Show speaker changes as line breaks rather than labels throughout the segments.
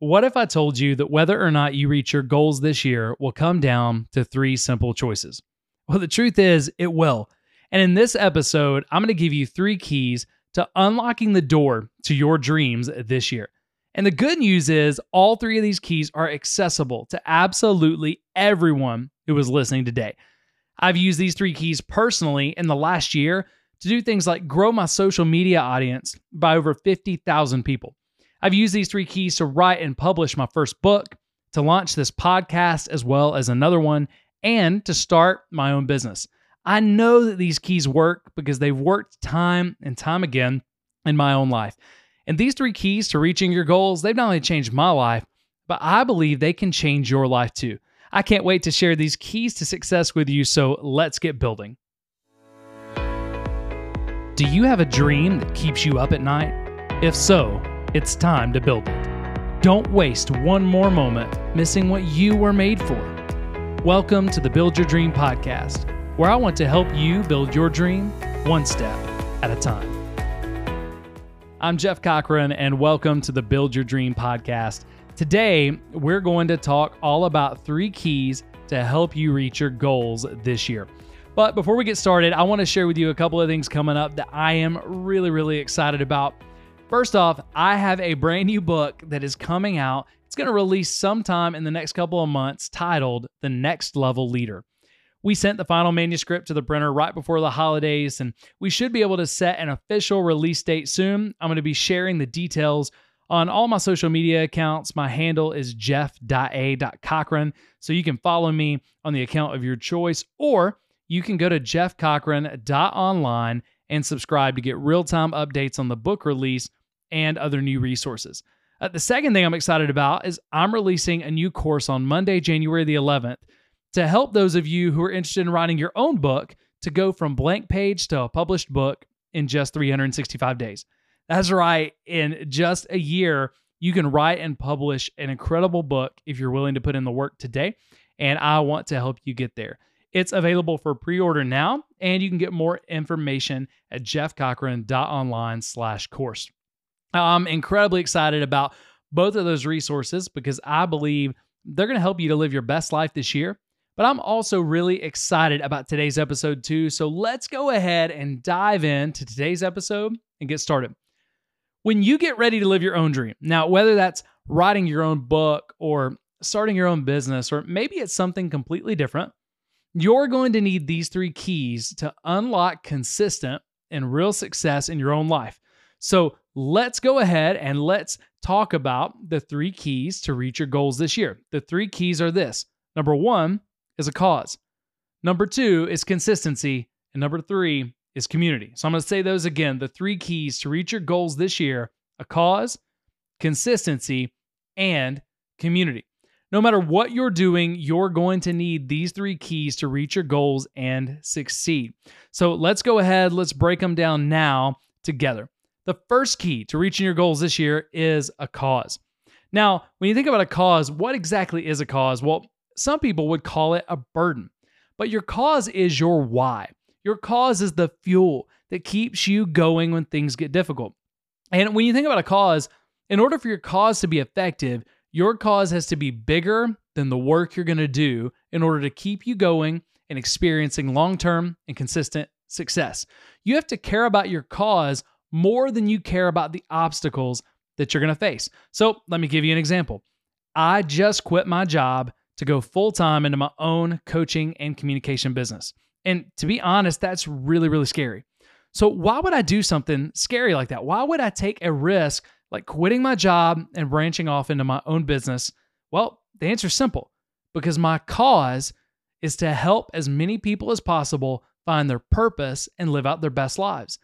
What if I told you that whether or not you reach your goals this year will come down to three simple choices? Well, the truth is, it will. And in this episode, I'm going to give you three keys to unlocking the door to your dreams this year. And the good news is, all three of these keys are accessible to absolutely everyone who is listening today. I've used these three keys personally in the last year to do things like grow my social media audience by over 50,000 people. I've used these three keys to write and publish my first book, to launch this podcast as well as another one, and to start my own business. I know that these keys work because they've worked time and time again in my own life. And these three keys to reaching your goals, they've not only changed my life, but I believe they can change your life too. I can't wait to share these keys to success with you, so let's get building. Do you have a dream that keeps you up at night? If so, it's time to build it. Don't waste one more moment missing what you were made for. Welcome to the Build Your Dream podcast, where I want to help you build your dream one step at a time. I'm Jeff Cochran, and welcome to the Build Your Dream podcast. Today, we're going to talk all about three keys to help you reach your goals this year. But before we get started, I want to share with you a couple of things coming up that I am really, really excited about. First off, I have a brand new book that is coming out. It's going to release sometime in the next couple of months titled The Next Level Leader. We sent the final manuscript to the printer right before the holidays, and we should be able to set an official release date soon. I'm going to be sharing the details on all my social media accounts. My handle is jeff.a.cochran, so you can follow me on the account of your choice, or you can go to jeffcochran.online and subscribe to get real time updates on the book release and other new resources. Uh, the second thing I'm excited about is I'm releasing a new course on Monday, January the 11th, to help those of you who are interested in writing your own book to go from blank page to a published book in just 365 days. That's right, in just a year, you can write and publish an incredible book if you're willing to put in the work today. And I want to help you get there. It's available for pre-order now, and you can get more information at jeffcochran.online slash course. I'm incredibly excited about both of those resources because I believe they're going to help you to live your best life this year. But I'm also really excited about today's episode too. So let's go ahead and dive into today's episode and get started. When you get ready to live your own dream, now, whether that's writing your own book or starting your own business, or maybe it's something completely different, you're going to need these three keys to unlock consistent and real success in your own life. So let's go ahead and let's talk about the three keys to reach your goals this year. The three keys are this number one is a cause, number two is consistency, and number three is community. So I'm going to say those again the three keys to reach your goals this year a cause, consistency, and community. No matter what you're doing, you're going to need these three keys to reach your goals and succeed. So let's go ahead, let's break them down now together. The first key to reaching your goals this year is a cause. Now, when you think about a cause, what exactly is a cause? Well, some people would call it a burden, but your cause is your why. Your cause is the fuel that keeps you going when things get difficult. And when you think about a cause, in order for your cause to be effective, your cause has to be bigger than the work you're going to do in order to keep you going and experiencing long term and consistent success. You have to care about your cause more than you care about the obstacles that you're going to face. So, let me give you an example. I just quit my job to go full time into my own coaching and communication business. And to be honest, that's really, really scary. So, why would I do something scary like that? Why would I take a risk like quitting my job and branching off into my own business? Well, the answer is simple because my cause is to help as many people as possible find their purpose and live out their best lives.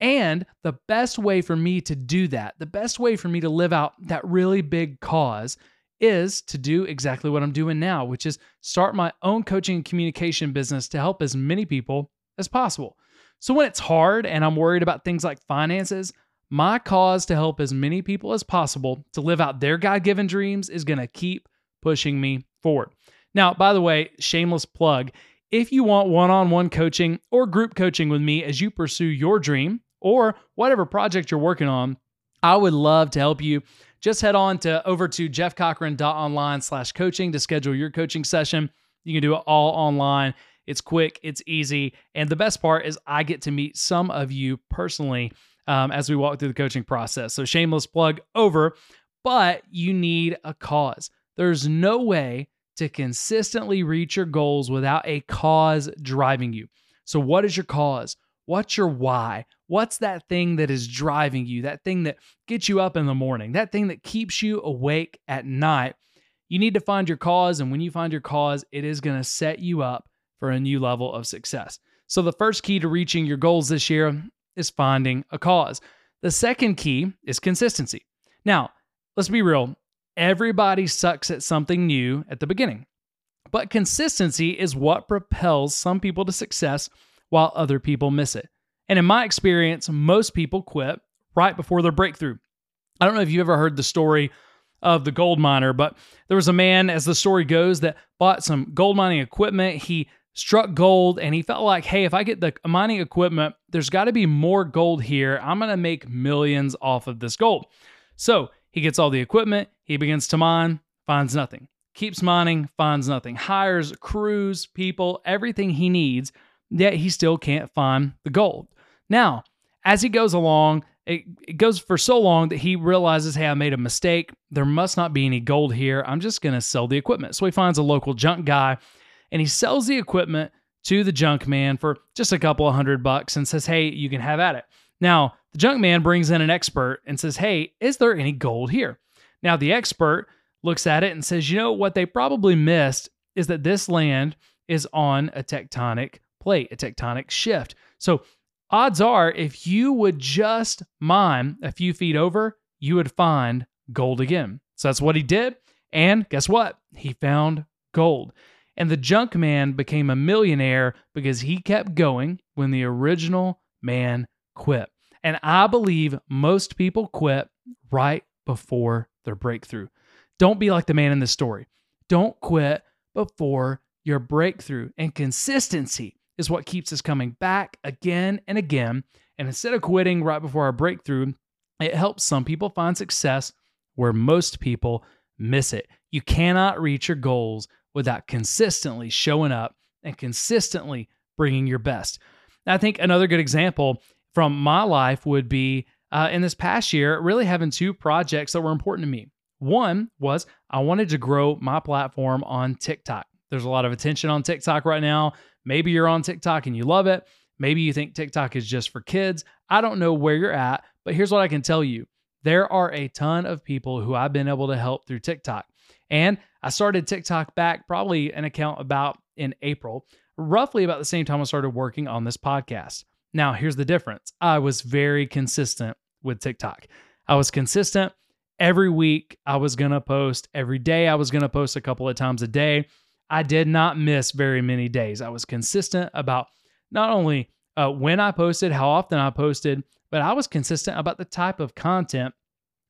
And the best way for me to do that, the best way for me to live out that really big cause is to do exactly what I'm doing now, which is start my own coaching and communication business to help as many people as possible. So when it's hard and I'm worried about things like finances, my cause to help as many people as possible to live out their God given dreams is going to keep pushing me forward. Now, by the way, shameless plug if you want one on one coaching or group coaching with me as you pursue your dream, or whatever project you're working on, I would love to help you just head on to over to jeffcochran.online slash coaching to schedule your coaching session. You can do it all online. It's quick, it's easy. And the best part is I get to meet some of you personally um, as we walk through the coaching process. So, shameless plug over, but you need a cause. There's no way to consistently reach your goals without a cause driving you. So, what is your cause? What's your why? What's that thing that is driving you? That thing that gets you up in the morning, that thing that keeps you awake at night. You need to find your cause. And when you find your cause, it is going to set you up for a new level of success. So, the first key to reaching your goals this year is finding a cause. The second key is consistency. Now, let's be real everybody sucks at something new at the beginning, but consistency is what propels some people to success while other people miss it. And in my experience, most people quit right before their breakthrough. I don't know if you ever heard the story of the gold miner, but there was a man, as the story goes, that bought some gold mining equipment. He struck gold and he felt like, hey, if I get the mining equipment, there's got to be more gold here. I'm going to make millions off of this gold. So he gets all the equipment, he begins to mine, finds nothing, keeps mining, finds nothing, hires crews, people, everything he needs, yet he still can't find the gold. Now, as he goes along, it, it goes for so long that he realizes, hey, I made a mistake. There must not be any gold here. I'm just going to sell the equipment. So he finds a local junk guy and he sells the equipment to the junk man for just a couple of hundred bucks and says, Hey, you can have at it. Now, the junk man brings in an expert and says, Hey, is there any gold here? Now, the expert looks at it and says, You know, what they probably missed is that this land is on a tectonic plate, a tectonic shift. So, odds are, if you would just mine a few feet over, you would find gold again. So, that's what he did. And guess what? He found gold. And the junk man became a millionaire because he kept going when the original man quit. And I believe most people quit right before their breakthrough. Don't be like the man in this story. Don't quit before your breakthrough. And consistency is what keeps us coming back again and again. And instead of quitting right before our breakthrough, it helps some people find success where most people miss it. You cannot reach your goals without consistently showing up and consistently bringing your best. I think another good example from my life would be uh, in this past year, really having two projects that were important to me. One was I wanted to grow my platform on TikTok. There's a lot of attention on TikTok right now. Maybe you're on TikTok and you love it. Maybe you think TikTok is just for kids. I don't know where you're at, but here's what I can tell you there are a ton of people who I've been able to help through TikTok. And I started TikTok back probably an account about in April, roughly about the same time I started working on this podcast. Now, here's the difference I was very consistent with TikTok. I was consistent every week. I was going to post every day. I was going to post a couple of times a day. I did not miss very many days. I was consistent about not only uh, when I posted, how often I posted, but I was consistent about the type of content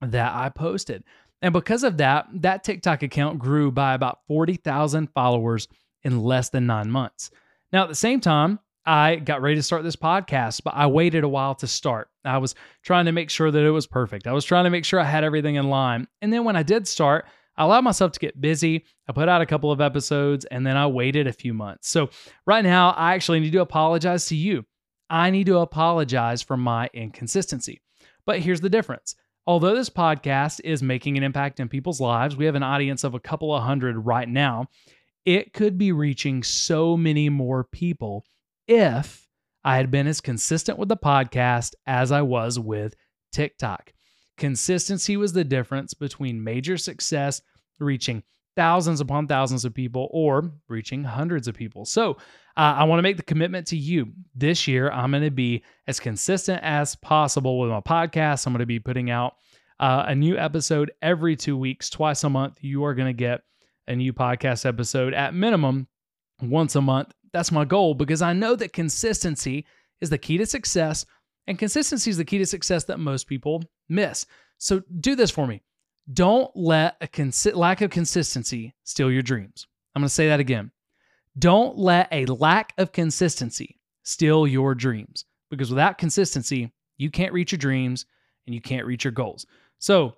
that I posted. And because of that, that TikTok account grew by about 40,000 followers in less than nine months. Now, at the same time, I got ready to start this podcast, but I waited a while to start. I was trying to make sure that it was perfect. I was trying to make sure I had everything in line. And then when I did start, I allowed myself to get busy. I put out a couple of episodes and then I waited a few months. So right now, I actually need to apologize to you. I need to apologize for my inconsistency. But here's the difference Although this podcast is making an impact in people's lives, we have an audience of a couple of hundred right now. It could be reaching so many more people if I had been as consistent with the podcast as I was with TikTok. Consistency was the difference between major success reaching thousands upon thousands of people or reaching hundreds of people. So uh, I want to make the commitment to you this year. I'm going to be as consistent as possible with my podcast. I'm going to be putting out uh, a new episode every two weeks, twice a month. You are going to get a new podcast episode at minimum once a month. That's my goal because I know that consistency is the key to success, and consistency is the key to success that most people miss. So do this for me. Don't let a lack of consistency steal your dreams. I'm going to say that again. Don't let a lack of consistency steal your dreams because without consistency, you can't reach your dreams and you can't reach your goals. So,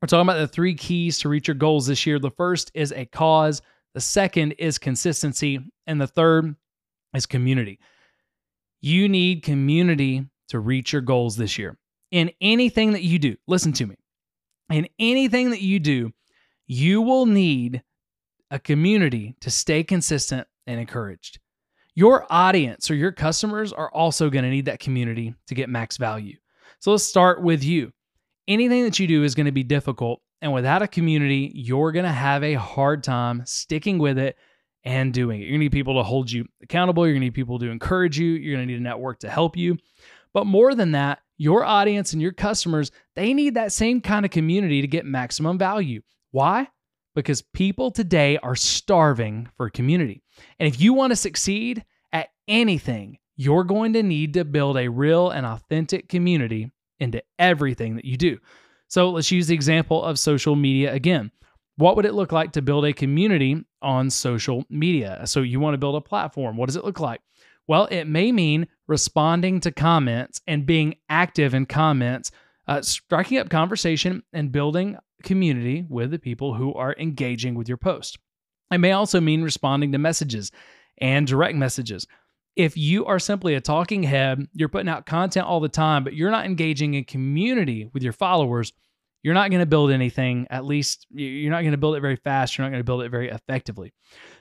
We're talking about the three keys to reach your goals this year. The first is a cause, the second is consistency, and the third is community. You need community to reach your goals this year. In anything that you do, listen to me. In anything that you do, you will need a community to stay consistent and encouraged. Your audience or your customers are also going to need that community to get max value. So let's start with you. Anything that you do is going to be difficult. And without a community, you're going to have a hard time sticking with it and doing it. You're going to need people to hold you accountable. You're going to need people to encourage you. You're going to need a network to help you. But more than that, your audience and your customers, they need that same kind of community to get maximum value. Why? Because people today are starving for community. And if you want to succeed at anything, you're going to need to build a real and authentic community into everything that you do. So let's use the example of social media again. What would it look like to build a community on social media? So you want to build a platform. What does it look like? Well, it may mean responding to comments and being active in comments, uh, striking up conversation and building community with the people who are engaging with your post. It may also mean responding to messages and direct messages. If you are simply a talking head, you're putting out content all the time, but you're not engaging in community with your followers, you're not going to build anything, at least you're not going to build it very fast. You're not going to build it very effectively.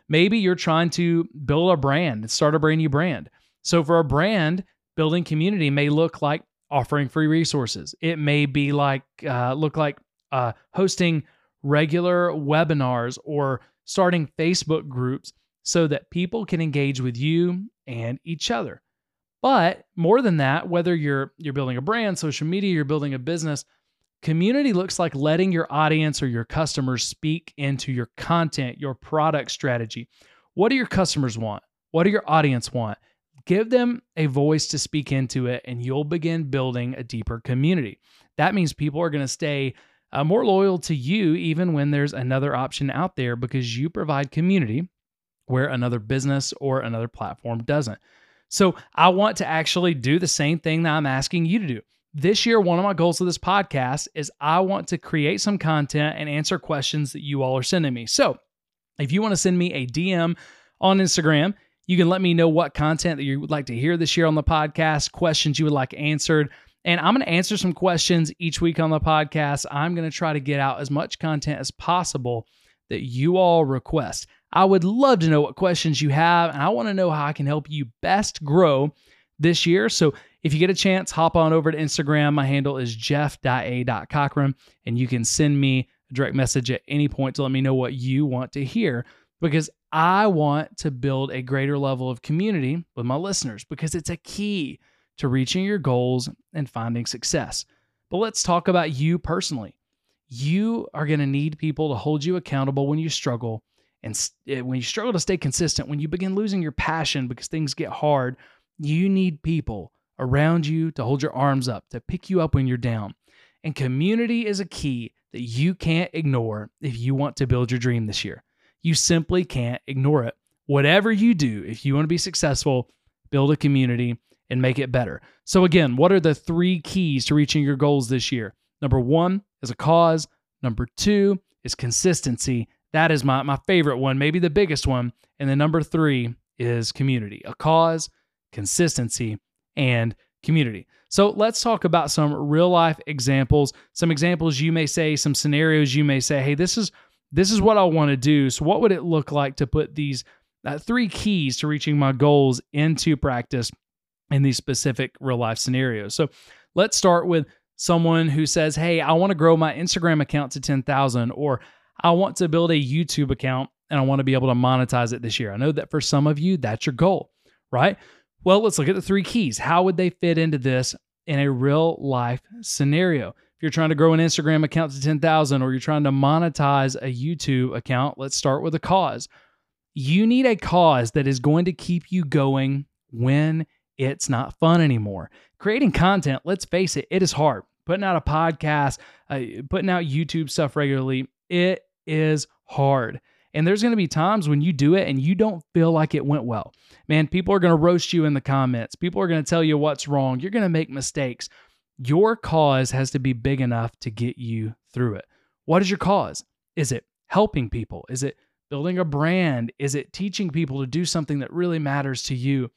Maybe you're trying to build a brand, start a brand new brand. So for a brand, building community may look like offering free resources. It may be like uh, look like uh, hosting regular webinars or starting Facebook groups so that people can engage with you and each other. But more than that, whether you're you're building a brand, social media, you're building a business, Community looks like letting your audience or your customers speak into your content, your product strategy. What do your customers want? What do your audience want? Give them a voice to speak into it, and you'll begin building a deeper community. That means people are going to stay uh, more loyal to you even when there's another option out there because you provide community where another business or another platform doesn't. So I want to actually do the same thing that I'm asking you to do this year, one of my goals of this podcast is I want to create some content and answer questions that you all are sending me. So if you want to send me a DM on Instagram, you can let me know what content that you would like to hear this year on the podcast, questions you would like answered. And I'm going to answer some questions each week on the podcast. I'm going to try to get out as much content as possible that you all request. I would love to know what questions you have, and I want to know how I can help you best grow this year. So if you get a chance, hop on over to Instagram. My handle is jeff.a.cochran, and you can send me a direct message at any point to let me know what you want to hear because I want to build a greater level of community with my listeners because it's a key to reaching your goals and finding success. But let's talk about you personally. You are going to need people to hold you accountable when you struggle and eh, when you struggle to stay consistent, when you begin losing your passion because things get hard, you need people around you to hold your arms up, to pick you up when you're down. And community is a key that you can't ignore if you want to build your dream this year. You simply can't ignore it. Whatever you do, if you want to be successful, build a community and make it better. So, again, what are the three keys to reaching your goals this year? Number one is a cause. Number two is consistency. That is my, my favorite one, maybe the biggest one. And then number three is community, a cause, consistency, and community. So let's talk about some real life examples, some examples you may say, some scenarios you may say, hey, this is this is what I want to do. So what would it look like to put these uh, three keys to reaching my goals into practice in these specific real life scenarios? So let's start with someone who says, "Hey, I want to grow my Instagram account to 10,000 or I want to build a YouTube account and I want to be able to monetize it this year." I know that for some of you that's your goal, right? Well, let's look at the three keys. How would they fit into this in a real life scenario? You're trying to grow an Instagram account to 10,000 or you're trying to monetize a YouTube account, let's start with a cause. You need a cause that is going to keep you going when it's not fun anymore. Creating content, let's face it, it is hard. Putting out a podcast, uh, putting out YouTube stuff regularly, it is hard. And there's going to be times when you do it and you don't feel like it went well. Man, people are going to roast you in the comments. People are going to tell you what's wrong. You're going to make mistakes. Your cause has to be big enough to get you through it. What is your cause? Is it helping people? Is it building a brand? Is it teaching people to do something that really matters to you?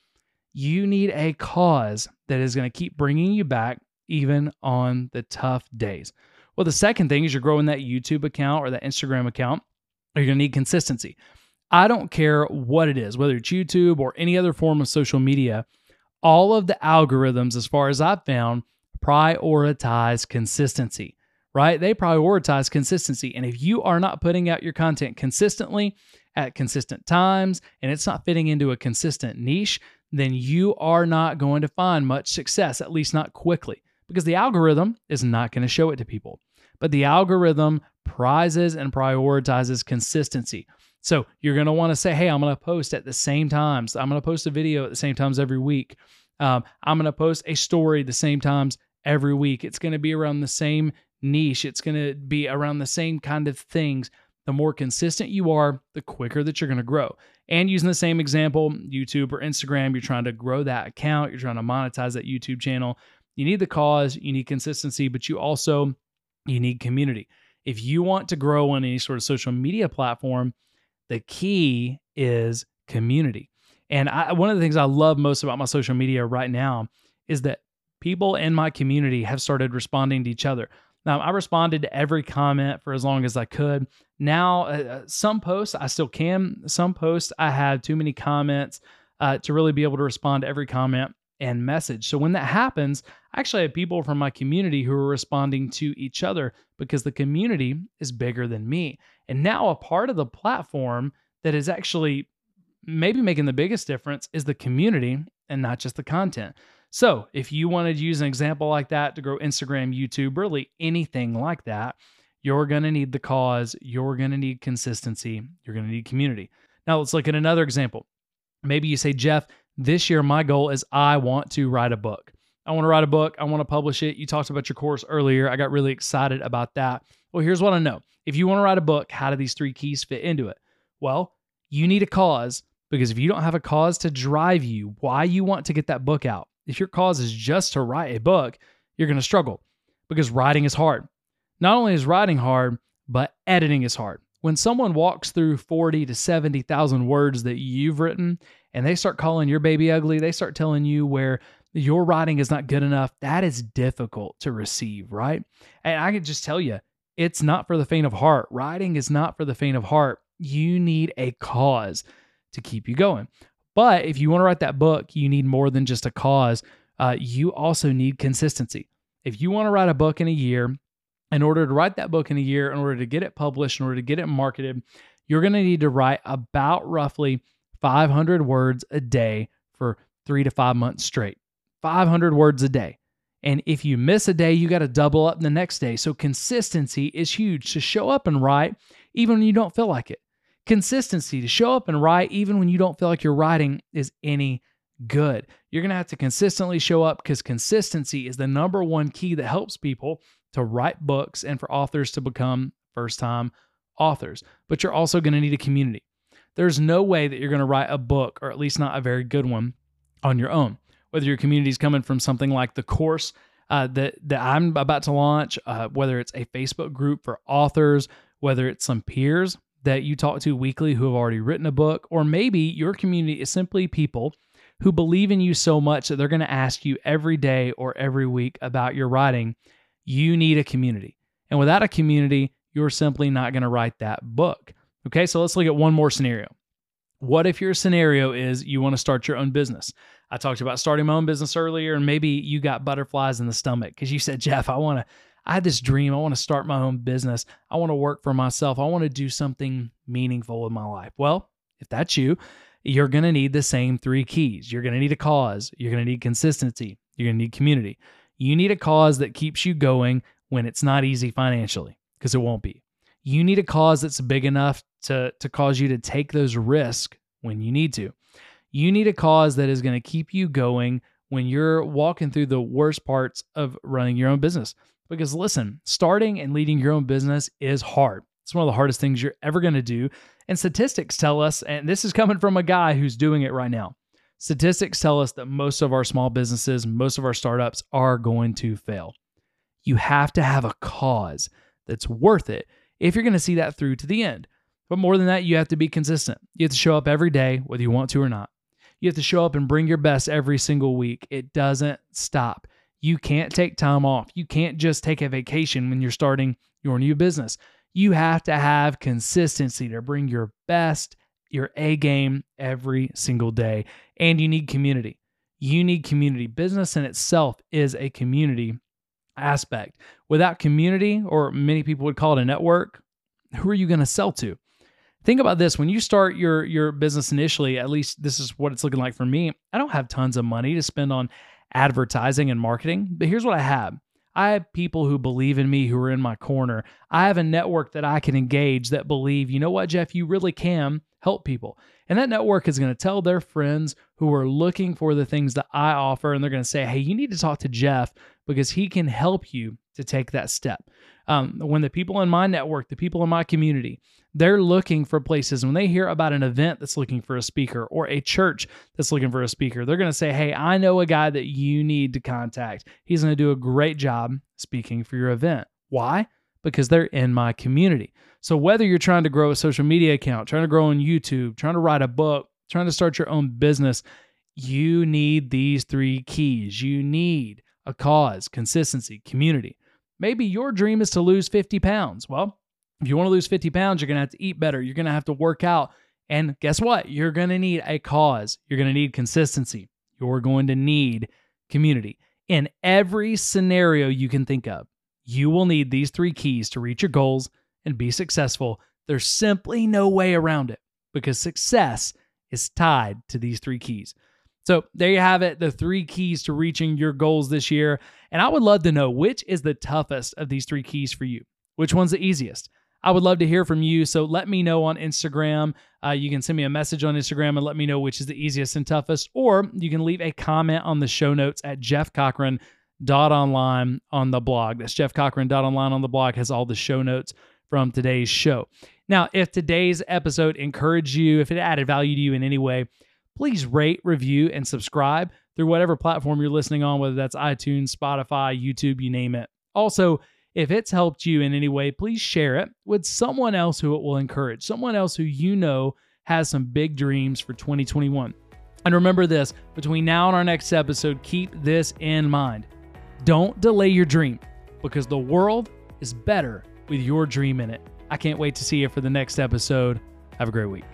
You need a cause that is going to keep bringing you back even on the tough days. Well, the second thing is you're growing that YouTube account or that Instagram account, you're going to need consistency. I don't care what it is, whether it's YouTube or any other form of social media, all of the algorithms, as far as I've found, prioritize consistency, right? They prioritize consistency. And if you are not putting out your content consistently at consistent times and it's not fitting into a consistent niche, then you are not going to find much success, at least not quickly, because the algorithm is not going to show it to people. But the algorithm prizes and prioritizes consistency. So you're going to want to say, hey, I'm going to post at the same times. I'm going to post a video at the same times every week. Um, I'm going to post a story the same times every week. It's going to be around the same niche. It's going to be around the same kind of things. The more consistent you are, the quicker that you're going to grow. And using the same example, YouTube or Instagram, you're trying to grow that account, you're trying to monetize that YouTube channel. You need the cause, you need consistency, but you also you need community. If you want to grow on any sort of social media platform, the key is community. And I, one of the things I love most about my social media right now is that people in my community have started responding to each other. Now, I responded to every comment for as long as I could. Now, uh, uh some posts I still can. Some posts I had too many comments uh, to really be able to respond to every comment and message. So when that happens, I actually have people from my community who are responding to each other because the community is bigger than me. And now a part of the platform that is actually maybe making the biggest difference is the community and not just the content. So, if you wanted to use an example like that to grow Instagram, YouTube, really anything like that, you're going to need the cause, you're going to need consistency, you're going to need community. Now, let's look at another example. Maybe you say, Jeff, this year my goal is I want to write a book. I want to write a book. I want to publish it. You talked about your course earlier. I got really excited about that. Well, here's what I know. If you want to write a book, how do these three keys fit into it? Well, you need a cause because if you don't have a cause to drive you, why you want to get that book out, if your cause is just to write a book, you're going to struggle because writing is hard. Not only is writing hard, but editing is hard. When someone walks through 40 to 70,000 words that you've written and they start calling your baby ugly, they start telling you where your writing is not good enough, that is difficult to receive, right? And I can just tell you, it's not for the faint of heart. Writing is not for the faint of heart. You need a cause to keep you going. But if you want to write that book, you need more than just a cause. Uh, you also need consistency. If you want to write a book in a year, in order to write that book in a year, in order to get it published, in order to get it marketed, you're going to need to write about roughly 500 words a day for three to five months straight. 500 words a day. And if you miss a day, you got to double up the next day. So consistency is huge to show up and write even when you don't feel like it. Consistency to show up and write even when you don't feel like your writing is any good. You're going to have to consistently show up because consistency is the number one key that helps people to write books and for authors to become first time authors. But you're also going to need a community. There's no way that you're going to write a book, or at least not a very good one, on your own whether your community is coming from something like the course uh, that that I'm about to launch, uh, whether it's a Facebook group for authors, whether it's some peers that you talk to weekly who have already written a book, or maybe your community is simply people who believe in you so much that they're going to ask you every day or every week about your writing. You need a community, and without a community, you're simply not going to write that book. Okay, so let's look at one more scenario. What if your scenario is you want to start your own business? I talked about starting my own business earlier, and maybe you got butterflies in the stomach because you said, Jeff, I want to, I had this dream. I want to start my own business. I want to work for myself. I want to do something meaningful in my life. Well, if that's you, you're going to need the same three keys. You're going to need a cause, you're going to need consistency, you're going to need community. You need a cause that keeps you going when it's not easy financially, because it won't be. You need a cause that's big enough to, to cause you to take those risks when you need to. You need a cause that is going to keep you going when you're walking through the worst parts of running your own business. Because listen, starting and leading your own business is hard. It's one of the hardest things you're ever going to do. And statistics tell us, and this is coming from a guy who's doing it right now. Statistics tell us that most of our small businesses, most of our startups are going to fail. You have to have a cause that's worth it if you're going to see that through to the end. But more than that, you have to be consistent. You have to show up every day, whether you want to or not. You have to show up and bring your best every single week. It doesn't stop. You can't take time off. You can't just take a vacation when you're starting your new business. You have to have consistency to bring your best, your A game every single day. And you need community. You need community. Business in itself is a community aspect. Without community, or many people would call it a network, who are you going to sell to? Think about this when you start your your business initially, at least this is what it's looking like for me. I don't have tons of money to spend on advertising and marketing, but here's what I have. I have people who believe in me who are in my corner. I have a network that I can engage that believe, you know what, Jeff, you really can help people. And that network is going to tell their friends who are looking for the things that I offer, and they're going to say, hey, you need to talk to Jeff because he can help you to take that step. Um, when the people in my network, the people in my community, they're looking for places. When they hear about an event that's looking for a speaker or a church that's looking for a speaker, they're going to say, Hey, I know a guy that you need to contact. He's going to do a great job speaking for your event. Why? Because they're in my community. So whether you're trying to grow a social media account, trying to grow on YouTube, trying to write a book, trying to start your own business, you need these three keys. You need a cause, consistency, community. Maybe your dream is to lose 50 pounds. Well, if you want to lose 50 pounds, you're going to have to eat better. You're going to have to work out. And guess what? You're going to need a cause. You're going to need consistency. You're going to need community. In every scenario you can think of, you will need these three keys to reach your goals and be successful. There's simply no way around it because success is tied to these three keys. So there you have it, the three keys to reaching your goals this year. And I would love to know which is the toughest of these three keys for you. Which one's the easiest? I would love to hear from you. So let me know on Instagram. Uh, you can send me a message on Instagram and let me know which is the easiest and toughest, or you can leave a comment on the show notes at jeffcochran.online on the blog. That's jeffcochran.online on the blog has all the show notes from today's show. Now, if today's episode encouraged you, if it added value to you in any way, please rate, review, and subscribe through whatever platform you're listening on, whether that's iTunes, Spotify, YouTube, you name it. Also, if it's helped you in any way, please share it with someone else who it will encourage, someone else who you know has some big dreams for 2021. And remember this between now and our next episode, keep this in mind. Don't delay your dream because the world is better with your dream in it. I can't wait to see you for the next episode. Have a great week.